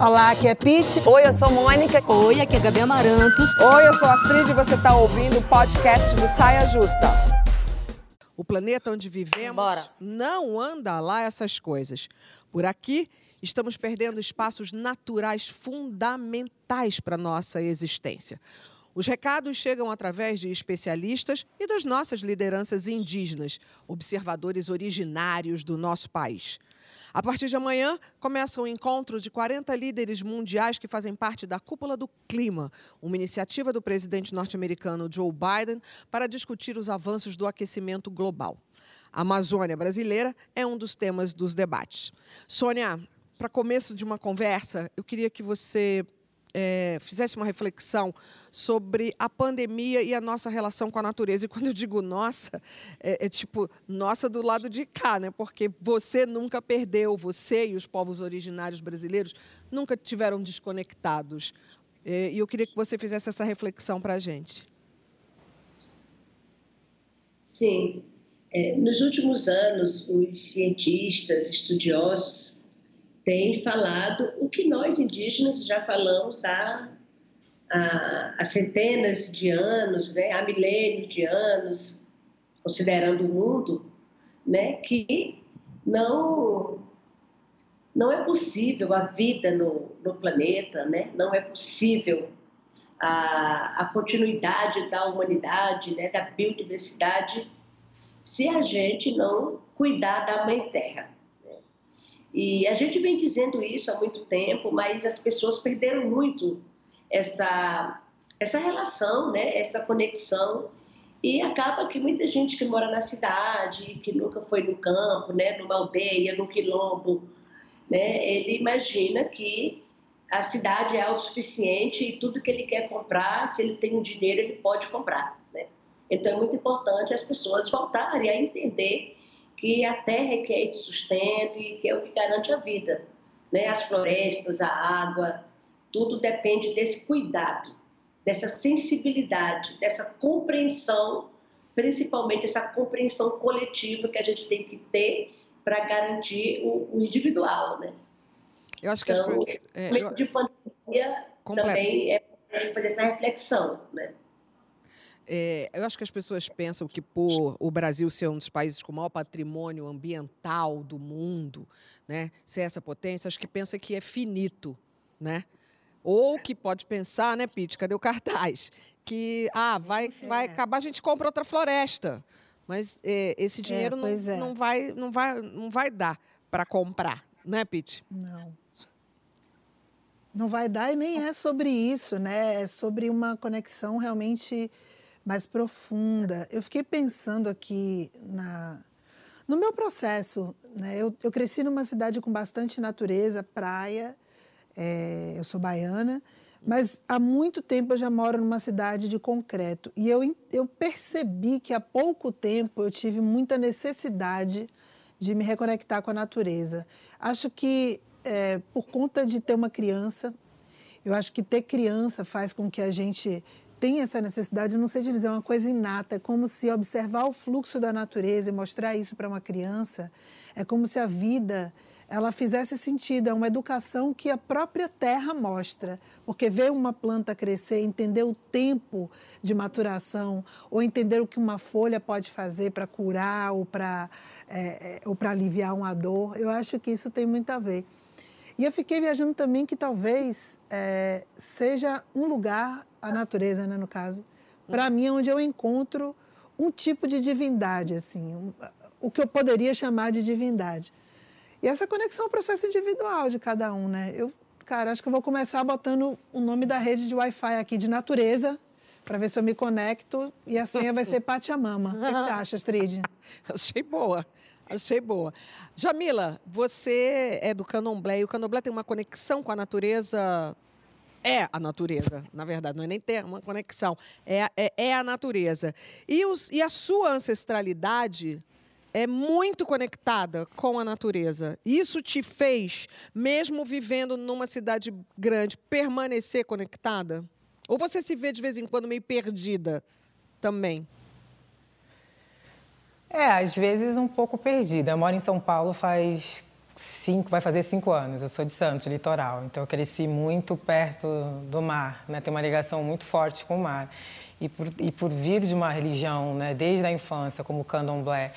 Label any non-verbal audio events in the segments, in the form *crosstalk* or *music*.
Olá, aqui é Pete. Oi, eu sou Mônica. Oi, aqui é Gabi Amarantos. Oi, eu sou Astrid e você está ouvindo o podcast do Saia Justa. O planeta onde vivemos Bora. não anda lá essas coisas. Por aqui, estamos perdendo espaços naturais fundamentais para nossa existência. Os recados chegam através de especialistas e das nossas lideranças indígenas, observadores originários do nosso país. A partir de amanhã, começa o encontro de 40 líderes mundiais que fazem parte da Cúpula do Clima, uma iniciativa do presidente norte-americano Joe Biden para discutir os avanços do aquecimento global. A Amazônia brasileira é um dos temas dos debates. Sônia, para começo de uma conversa, eu queria que você é, fizesse uma reflexão sobre a pandemia e a nossa relação com a natureza. E quando eu digo nossa, é, é, tipo nossa do lado de cá, né? Porque você nunca perdeu, você e os povos originários brasileiros nunca tiveram desconectados. É, e eu queria que você fizesse essa reflexão para a gente. Sim. É, nos últimos anos, os cientistas, estudiosos, tem falado o que nós indígenas já falamos há, há, há centenas de anos, né, há milênios de anos, considerando o mundo, né, que não não é possível a vida no, no planeta, né? não é possível a, a continuidade da humanidade, né? da biodiversidade, se a gente não cuidar da Mãe Terra. E a gente vem dizendo isso há muito tempo, mas as pessoas perderam muito essa, essa relação, né? essa conexão. E acaba que muita gente que mora na cidade, que nunca foi no campo, né? numa aldeia, no quilombo, né? ele imagina que a cidade é autossuficiente e tudo que ele quer comprar, se ele tem o dinheiro, ele pode comprar. Né? Então é muito importante as pessoas voltarem a entender que a terra é que é esse sustento e que é o que garante a vida. Né? As florestas, a água, tudo depende desse cuidado, dessa sensibilidade, dessa compreensão, principalmente essa compreensão coletiva que a gente tem que ter para garantir o, o, individual, né? Eu acho que então, as coisas... É, eu... de pandemia Completo. também é para fazer essa reflexão, né? É, eu acho que as pessoas pensam que por o Brasil ser um dos países com o maior patrimônio ambiental do mundo, né, ser essa potência, acho que pensa que é finito, né? Ou que pode pensar, né, Pete, cadê o cartaz? Que, ah, vai, é. vai acabar, a gente compra outra floresta. Mas é, esse é, dinheiro não, é. não, vai, não, vai, não vai dar para comprar, né, Pete? Não. Não vai dar e nem é sobre isso, né? É sobre uma conexão realmente mais profunda. Eu fiquei pensando aqui na, no meu processo. Né? Eu, eu cresci numa cidade com bastante natureza, praia, é, eu sou baiana, mas há muito tempo eu já moro numa cidade de concreto. E eu, eu percebi que há pouco tempo eu tive muita necessidade de me reconectar com a natureza. Acho que é, por conta de ter uma criança, eu acho que ter criança faz com que a gente tem essa necessidade, não sei de dizer, é uma coisa inata, é como se observar o fluxo da natureza e mostrar isso para uma criança, é como se a vida ela fizesse sentido, é uma educação que a própria terra mostra, porque ver uma planta crescer, entender o tempo de maturação, ou entender o que uma folha pode fazer para curar ou para é, é, aliviar uma dor, eu acho que isso tem muito a ver. E eu fiquei viajando também que talvez é, seja um lugar a natureza, né, no caso, para mim é onde eu encontro um tipo de divindade, assim, um, o que eu poderia chamar de divindade. E essa conexão é um processo individual de cada um, né? Eu, cara, acho que eu vou começar botando o nome da rede de Wi-Fi aqui de natureza, para ver se eu me conecto e a senha vai *laughs* ser Pachamama. O que, que você *laughs* acha, Astrid? Achei boa. Achei boa. Jamila, você é do candomblé e o candomblé tem uma conexão com a natureza é a natureza, na verdade, não é nem ter uma conexão, é, é, é a natureza. E, os, e a sua ancestralidade é muito conectada com a natureza. Isso te fez, mesmo vivendo numa cidade grande, permanecer conectada? Ou você se vê de vez em quando meio perdida também? É, às vezes um pouco perdida. Eu moro em São Paulo faz cinco, vai fazer cinco anos. Eu sou de Santos, litoral. Então eu cresci muito perto do mar, né? Tenho uma ligação muito forte com o mar. E por, e por vir de uma religião, né, desde a infância, como o candomblé,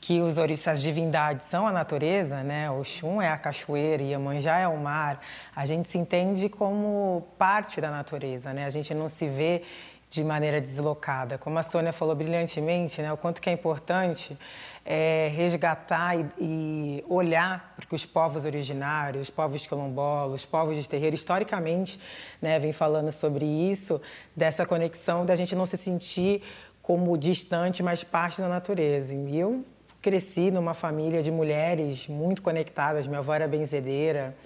que os as divindades são a natureza, né? Oxum é a cachoeira, Iemanjá é o mar. A gente se entende como parte da natureza, né? A gente não se vê de maneira deslocada. Como a Sônia falou brilhantemente, né? O quanto que é importante é, resgatar e, e olhar porque os povos originários, os povos quilombolas, os povos de terreiro, historicamente, né, vem falando sobre isso, dessa conexão da gente não se sentir como distante, mas parte da natureza. E eu cresci numa família de mulheres muito conectadas. Minha avó era benzedeira,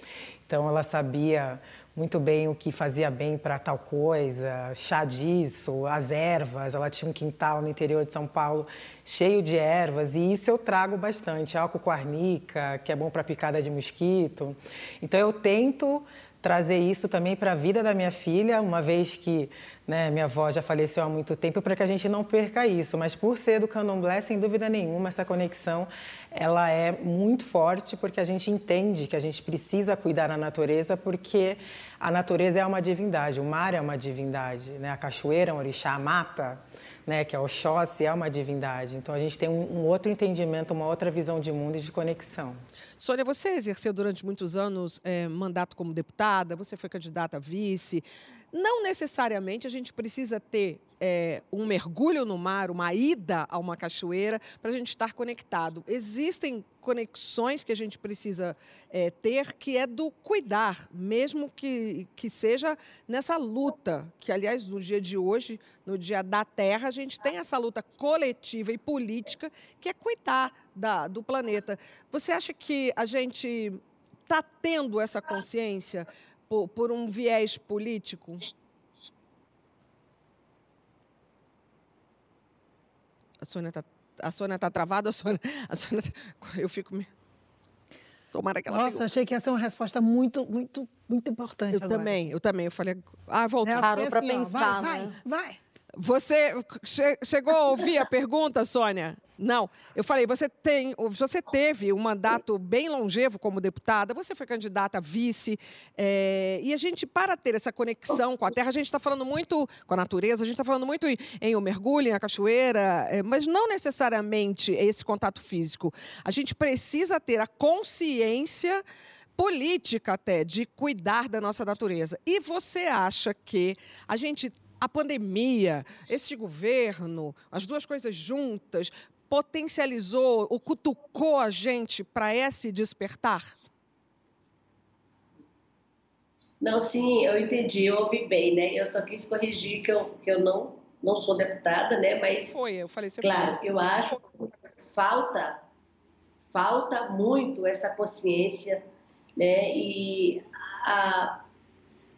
então ela sabia muito bem o que fazia bem para tal coisa, chá disso, as ervas. Ela tinha um quintal no interior de São Paulo cheio de ervas e isso eu trago bastante. Álcool com arnica, que é bom para picada de mosquito. Então eu tento trazer isso também para a vida da minha filha, uma vez que né, minha avó já faleceu há muito tempo, para que a gente não perca isso. Mas por ser do candomblé, sem dúvida nenhuma, essa conexão ela é muito forte, porque a gente entende que a gente precisa cuidar da natureza, porque a natureza é uma divindade, o mar é uma divindade, né? a cachoeira é um orixá, a mata, né, que é o Oxóssi, é uma divindade. Então a gente tem um, um, outro entendimento, uma outra visão de mundo e de conexão. Sônia, você exerceu durante muitos anos é, mandato como deputada, você foi candidata a vice. Não necessariamente a gente precisa ter é, um mergulho no mar, uma ida a uma cachoeira, para a gente estar conectado. Existem conexões que a gente precisa é, ter, que é do cuidar, mesmo que, que seja nessa luta, que, aliás, no dia de hoje, no dia da Terra, a gente tem essa luta coletiva e política, que é cuidar da, do planeta. Você acha que a gente está tendo essa consciência? Por, por um viés político? A Sônia está a Sônia tá travada, a Sônia, a Sônia tá, *laughs* eu fico me Tomara que ela Nossa, achei que ia ser uma resposta muito, muito, muito importante. Eu agora. também, eu também. Eu falei, ah, voltou. É, Parou para assim, pensar. Vai, né? vai, vai. Você che chegou a ouvir a pergunta, Sônia? Não. Eu falei, você tem, você teve um mandato bem longevo como deputada, você foi candidata a vice, é, e a gente, para ter essa conexão com a terra, a gente está falando muito com a natureza, a gente está falando muito em, em o mergulho, em a cachoeira, é, mas não necessariamente esse contato físico. A gente precisa ter a consciência política até de cuidar da nossa natureza. E você acha que a gente a pandemia, este governo, as duas coisas juntas, potencializou ou cutucou a gente para esse despertar? Não, sim, eu entendi, eu ouvi bem, né? Eu só quis corrigir que eu, que eu não, não sou deputada, né? Mas. Foi, eu falei você Claro, foi. eu acho que falta, falta muito essa consciência, né? E a,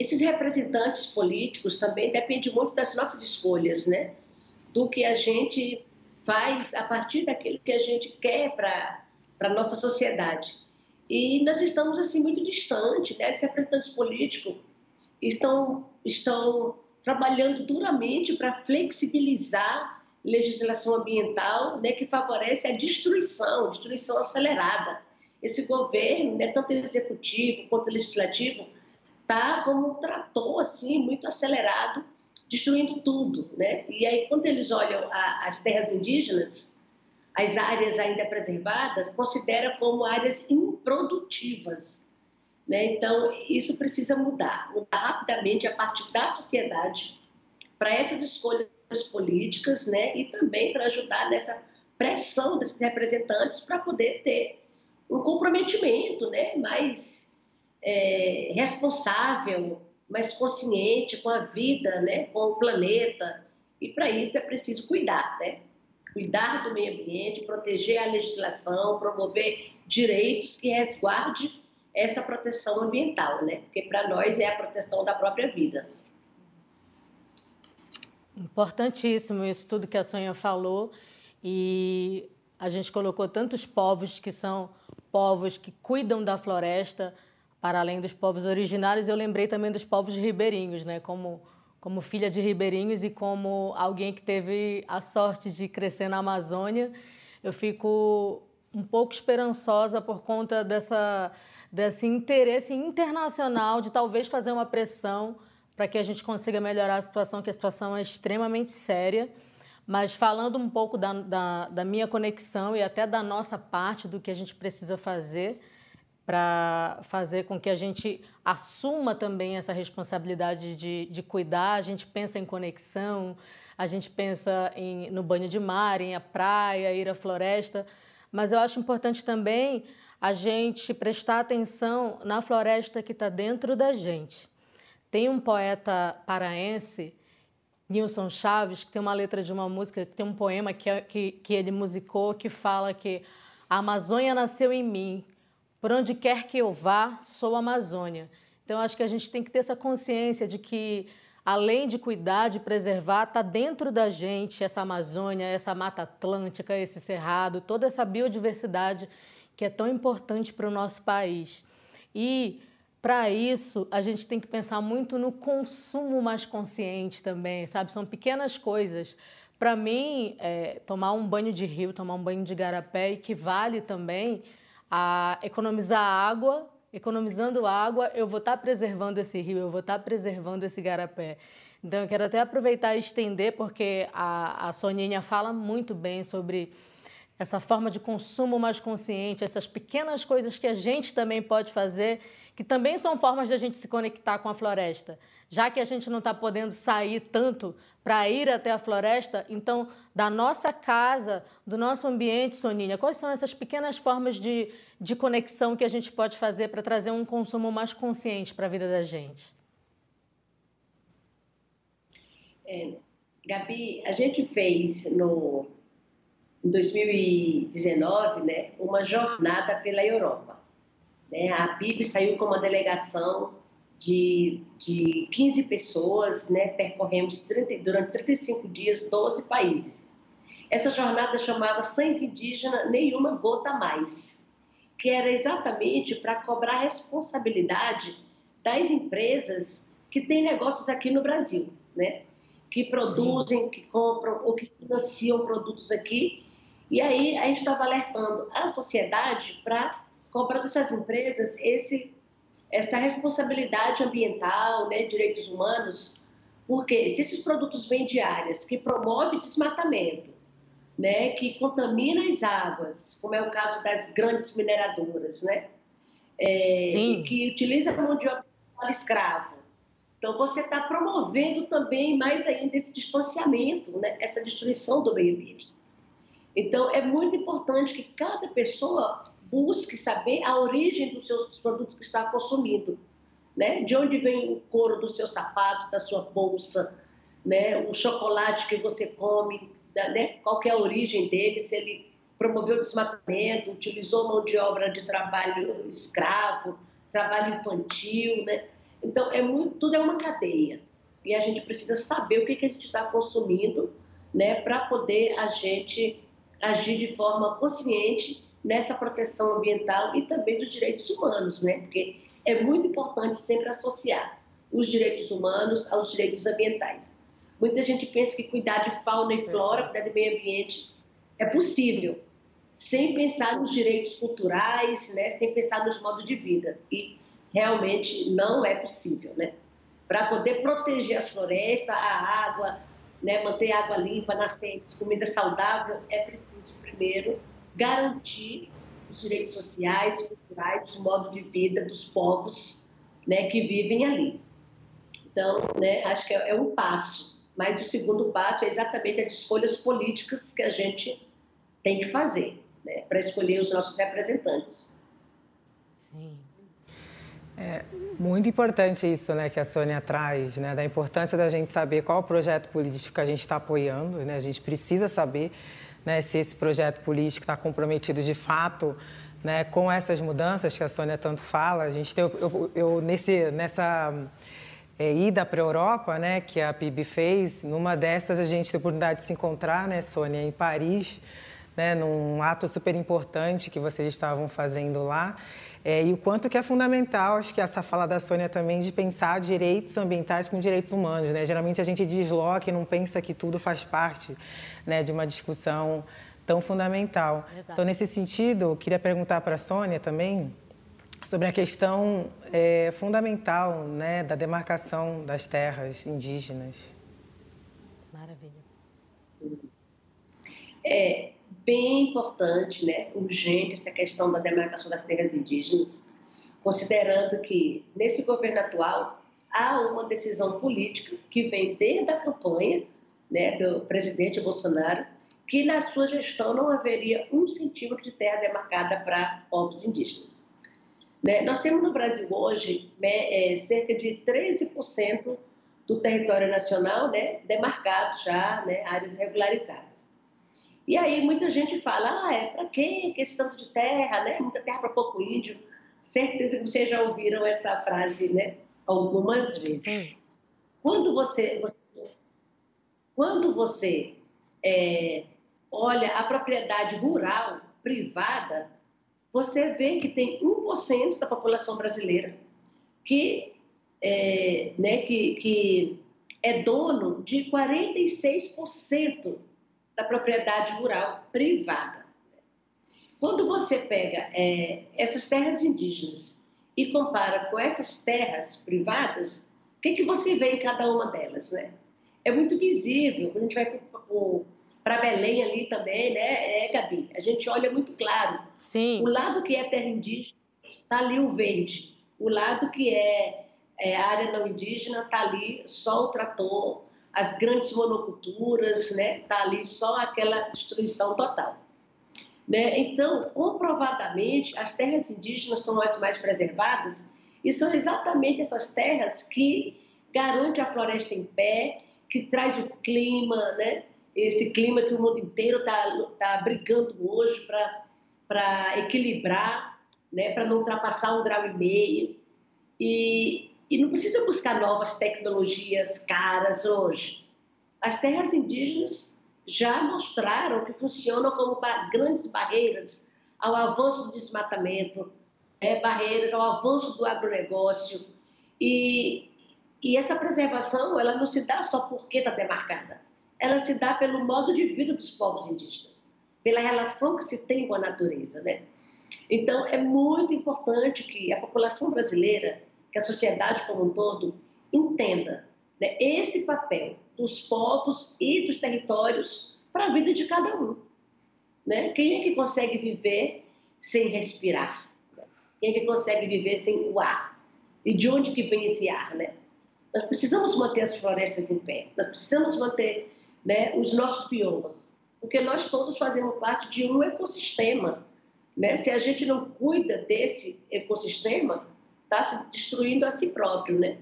esses representantes políticos também dependem muito das nossas escolhas, né? Do que a gente faz a partir daquilo que a gente quer para a nossa sociedade. E nós estamos, assim, muito distantes, né? Esses representantes políticos estão, estão trabalhando duramente para flexibilizar legislação ambiental, né, que favorece a destruição, destruição acelerada. Esse governo, né, tanto executivo quanto legislativo, tá como um trator assim muito acelerado, destruindo tudo, né? E aí quando eles olham a, as terras indígenas, as áreas ainda preservadas, considera como áreas improdutivas, né? Então isso precisa mudar, mudar rapidamente a partir da sociedade para essas escolhas políticas, né? E também para ajudar nessa pressão desses representantes para poder ter um comprometimento, né? Mais é, responsável, mais consciente com a vida, né, com o planeta. E para isso é preciso cuidar, né? Cuidar do meio ambiente, proteger a legislação, promover direitos que resguarde essa proteção ambiental, né? Porque para nós é a proteção da própria vida. Importantíssimo isso tudo que a Sonha falou e a gente colocou tantos povos que são povos que cuidam da floresta, para além dos povos originários, eu lembrei também dos povos ribeirinhos, né? Como, como filha de ribeirinhos e como alguém que teve a sorte de crescer na Amazônia, eu fico um pouco esperançosa por conta dessa, desse interesse internacional de talvez fazer uma pressão para que a gente consiga melhorar a situação, que a situação é extremamente séria. Mas falando um pouco da, da, da minha conexão e até da nossa parte, do que a gente precisa fazer para fazer com que a gente assuma também essa responsabilidade de, de cuidar, a gente pensa em conexão, a gente pensa em, no banho de mar, em a praia, ir à floresta, mas eu acho importante também a gente prestar atenção na floresta que está dentro da gente. Tem um poeta paraense, Nilson Chaves, que tem uma letra de uma música, que tem um poema que, é, que, que ele musicou, que fala que a Amazônia nasceu em mim, por onde quer que eu vá, sou Amazônia. Então, acho que a gente tem que ter essa consciência de que, além de cuidar, de preservar, está dentro da gente essa Amazônia, essa Mata Atlântica, esse cerrado, toda essa biodiversidade que é tão importante para o nosso país. E para isso, a gente tem que pensar muito no consumo mais consciente também, sabe? São pequenas coisas. Para mim, é, tomar um banho de rio, tomar um banho de garapé equivale também a economizar água. Economizando água, eu vou estar tá preservando esse rio, eu vou estar tá preservando esse garapé. Então, eu quero até aproveitar e estender, porque a, a Soninha fala muito bem sobre essa forma de consumo mais consciente, essas pequenas coisas que a gente também pode fazer, que também são formas de a gente se conectar com a floresta. Já que a gente não está podendo sair tanto para ir até a floresta, então, da nossa casa, do nosso ambiente, Soninha, quais são essas pequenas formas de, de conexão que a gente pode fazer para trazer um consumo mais consciente para a vida da gente? É, Gabi, a gente fez no em 2019, né, uma jornada pela Europa. Né? A PIB saiu com uma delegação de, de 15 pessoas, né, percorremos 30, durante 35 dias 12 países. Essa jornada chamava Sangue Indígena Nenhuma Gota Mais, que era exatamente para cobrar responsabilidade das empresas que têm negócios aqui no Brasil, né? que produzem, Sim. que compram ou que financiam produtos aqui e aí a gente estava alertando a sociedade para cobrar dessas empresas esse, essa responsabilidade ambiental, né, direitos humanos, porque se esses produtos vêm de áreas que promovem desmatamento, né, que contamina as águas, como é o caso das grandes mineradoras, né, é, que utiliza a mão de obra escravo. Então, você está promovendo também mais ainda esse distanciamento, né, essa destruição do meio ambiente. Então, é muito importante que cada pessoa busque saber a origem dos seus produtos que está consumindo, né? De onde vem o couro do seu sapato, da sua bolsa, né? O chocolate que você come, né? Qual é a origem dele? Se ele promoveu desmatamento, utilizou mão de obra de trabalho escravo, trabalho infantil, né? Então, é muito, tudo é uma cadeia. E a gente precisa saber o que, que a gente está consumindo, né? Para poder a gente agir de forma consciente nessa proteção ambiental e também dos direitos humanos, né? Porque é muito importante sempre associar os direitos humanos aos direitos ambientais. Muita gente pensa que cuidar de fauna e flora, cuidar de meio ambiente é possível, sem pensar nos direitos culturais, né? Sem pensar nos modos de vida. E realmente não é possível, né? Para poder proteger as florestas, a água, né, manter água limpa, nascentes, comida saudável, é preciso primeiro garantir os direitos sociais, culturais, o modo de vida dos povos né, que vivem ali. Então, né, acho que é, é um passo, mas o segundo passo é exatamente as escolhas políticas que a gente tem que fazer né, para escolher os nossos representantes. Sim. É muito importante isso né, que a Sônia traz, né, da importância da gente saber qual projeto político que a gente está apoiando. Né, a gente precisa saber né, se esse projeto político está comprometido de fato né, com essas mudanças que a Sônia tanto fala. A gente tem, eu, eu nesse, nessa é, ida para a Europa, né, que a PIB fez, numa dessas a gente teve a oportunidade de se encontrar, né, Sônia, em Paris, né, num ato super importante que vocês estavam fazendo lá. É, e o quanto que é fundamental, acho que essa fala da Sônia também, de pensar direitos ambientais com direitos humanos. Né? Geralmente a gente desloca e não pensa que tudo faz parte né, de uma discussão tão fundamental. Verdade. Então, nesse sentido, eu queria perguntar para a Sônia também sobre a questão é, fundamental né, da demarcação das terras indígenas. Maravilha. É bem importante, né, urgente essa questão da demarcação das terras indígenas, considerando que nesse governo atual há uma decisão política que vem desde a campanha né, do presidente Bolsonaro, que na sua gestão não haveria um centímetro de terra demarcada para povos indígenas. Né? Nós temos no Brasil hoje né, é, cerca de 13% do território nacional né, demarcado já, né, áreas regularizadas. E aí muita gente fala, ah, é para quê esse tanto de terra, né? Muita terra para pouco índio. Certeza que vocês já ouviram essa frase, né? Algumas vezes. Quando você, você quando você é, olha a propriedade rural privada, você vê que tem 1% da população brasileira que é, né, que, que é dono de 46% da propriedade rural privada. Quando você pega é, essas terras indígenas e compara com essas terras privadas, o que, que você vê em cada uma delas, né? É muito visível, a gente vai para Belém ali também, né, é, Gabi? A gente olha muito claro. Sim. O lado que é terra indígena, está ali o verde. O lado que é, é área não indígena, está ali só o trator, as grandes monoculturas, né? Está ali só aquela destruição total. Né? Então, comprovadamente, as terras indígenas são as mais preservadas e são exatamente essas terras que garantem a floresta em pé, que traz o clima, né? esse clima que o mundo inteiro está tá brigando hoje para equilibrar, né? para não ultrapassar um grau e meio. E, e não precisa buscar novas tecnologias caras hoje. As terras indígenas já mostraram que funcionam como grandes barreiras ao avanço do desmatamento, é, barreiras ao avanço do agronegócio. E, e essa preservação ela não se dá só porque está demarcada, ela se dá pelo modo de vida dos povos indígenas, pela relação que se tem com a natureza. Né? Então, é muito importante que a população brasileira que a sociedade como um todo entenda né, esse papel dos povos e dos territórios para a vida de cada um. Né? Quem é que consegue viver sem respirar? Quem é que consegue viver sem o ar? E de onde que vem esse ar? Né? Nós precisamos manter as florestas em pé, nós precisamos manter né, os nossos biomas, porque nós todos fazemos parte de um ecossistema. Né? Se a gente não cuida desse ecossistema, está se destruindo a si próprio, né?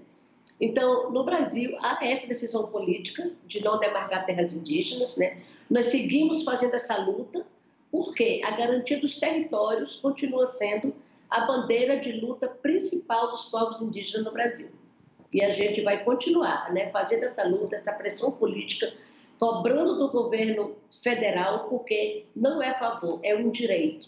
Então, no Brasil, há essa decisão política de não demarcar terras indígenas, né? Nós seguimos fazendo essa luta porque a garantia dos territórios continua sendo a bandeira de luta principal dos povos indígenas no Brasil. E a gente vai continuar, né, fazendo essa luta, essa pressão política, cobrando do governo federal, porque não é favor, é um direito.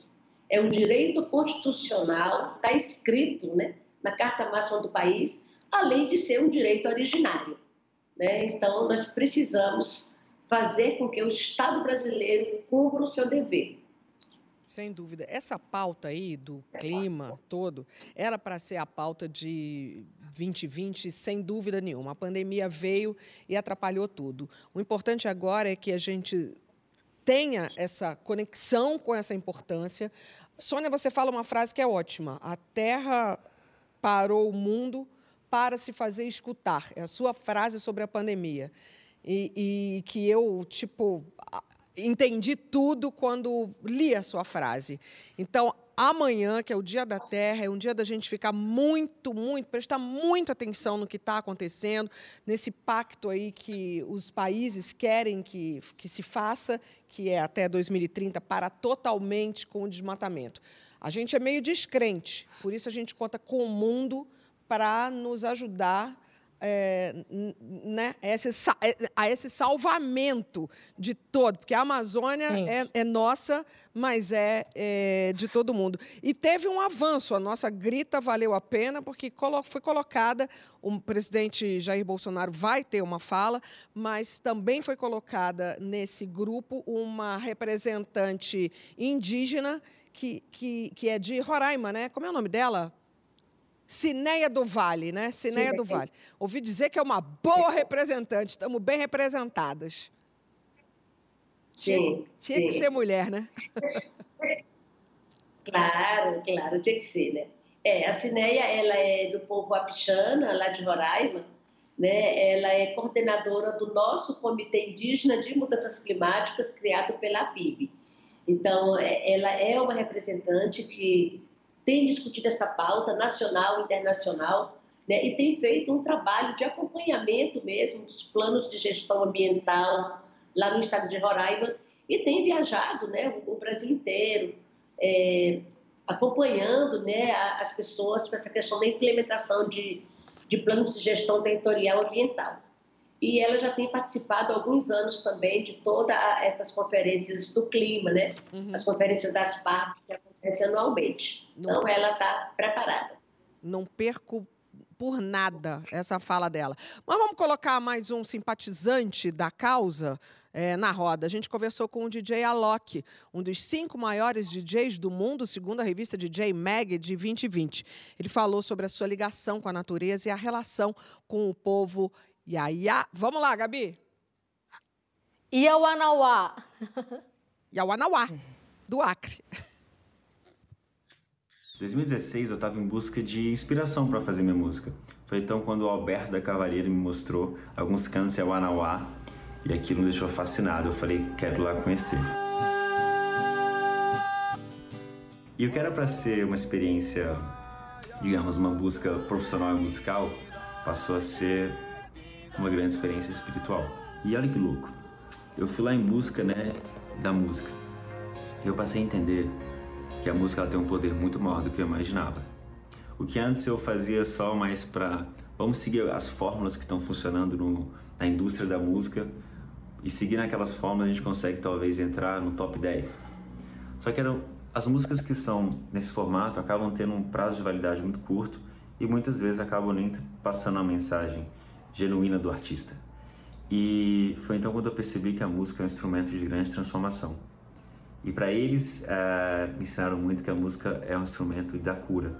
É um direito constitucional, está escrito, né? Na Carta Máxima do país, além de ser um direito originário. Né? Então, nós precisamos fazer com que o Estado brasileiro cumpra o seu dever. Sem dúvida. Essa pauta aí do clima todo era para ser a pauta de 2020, sem dúvida nenhuma. A pandemia veio e atrapalhou tudo. O importante agora é que a gente tenha essa conexão com essa importância. Sônia, você fala uma frase que é ótima. A Terra parou o mundo para se fazer escutar. É a sua frase sobre a pandemia. E, e, que eu, tipo, entendi tudo quando li a sua frase. Então, amanhã, que é o Dia da Terra, é um dia da gente ficar muito, muito, prestar muita atenção no que está acontecendo, nesse pacto aí que os países querem que, que se faça, que é até 2030, para totalmente com o desmatamento. A gente é meio descrente, por isso a gente conta com o mundo para nos ajudar é, né, esse, é, a esse salvamento de todo, porque a Amazônia é, é, nossa, mas é, é, de todo mundo. E teve um avanço, a nossa grita valeu a pena, porque foi colocada, o presidente Jair Bolsonaro vai ter uma fala, mas também foi colocada nesse grupo uma representante indígena que, que, que é de Roraima, né? Como é o nome dela? Cineia do Vale, né? Cineia Sim, do Vale. Ouvi dizer que é uma boa representante, estamos bem representadas. Sim. Tinha, sim. que ser mulher, né? *laughs* claro, claro, tinha que ser, né? É, a Cineia, ela é do povo Apixana, lá de Roraima, né? Ela é coordenadora do nosso Comitê Indígena de Mudanças Climáticas, criado pela PIB. Então, é, ela é uma representante que tem discutido essa pauta nacional, internacional, né, e tem feito um trabalho de acompanhamento mesmo dos planos de gestão ambiental lá no estado de Roraima e tem viajado né, o, Brasil inteiro, é, acompanhando né, as pessoas com essa questão da implementação de, de planos de gestão territorial ambiental. E ela já tem participado há alguns anos também de todas essas conferências do clima, né? Uhum. As conferências das partes que acontecem anualmente. Não, então, ela está preparada. Não perco por nada essa fala dela. Mas vamos colocar mais um simpatizante da causa é, na roda. A gente conversou com o DJ Alok, um dos cinco maiores DJs do mundo, segundo a revista DJ Mag de 2020. Ele falou sobre a sua ligação com a natureza e a relação com o povo Iaiá. Vamos lá, Gabi. Iauanauá. Iauanauá, do Acre. 2016 eu estava em busca de inspiração para fazer minha música. Foi então quando o Alberto da Cavalheira me mostrou alguns cantos em Iauanauá e aquilo me deixou fascinado. Eu falei, quero lá conhecer. E o que era para ser uma experiência, digamos, uma busca profissional e musical, passou a ser uma grande experiência espiritual. E olha que louco, eu fui lá em busca né, da música. E eu passei a entender que a música tem um poder muito maior do que eu imaginava. O que antes eu fazia só mais para vamos seguir as fórmulas que estão funcionando no, na indústria da música e seguir naquelas fórmulas a gente consegue talvez entrar no top 10. Só que eram as músicas que são nesse formato acabam tendo um prazo de validade muito curto e muitas vezes acabam nem passando a mensagem genuína do artista. E foi então quando eu percebi que a música é um instrumento de grande transformação. E para eles, uh, me ensinaram muito que a música é um instrumento da cura.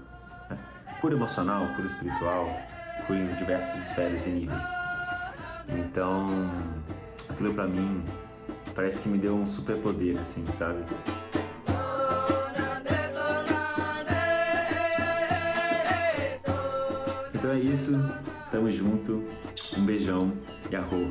Né? Cura emocional, cura espiritual, cura em diversas esferas e níveis. Então, aquilo para mim parece que me deu um superpoder, assim, sabe? Então é isso. Tamo junto. Um beijão e arro.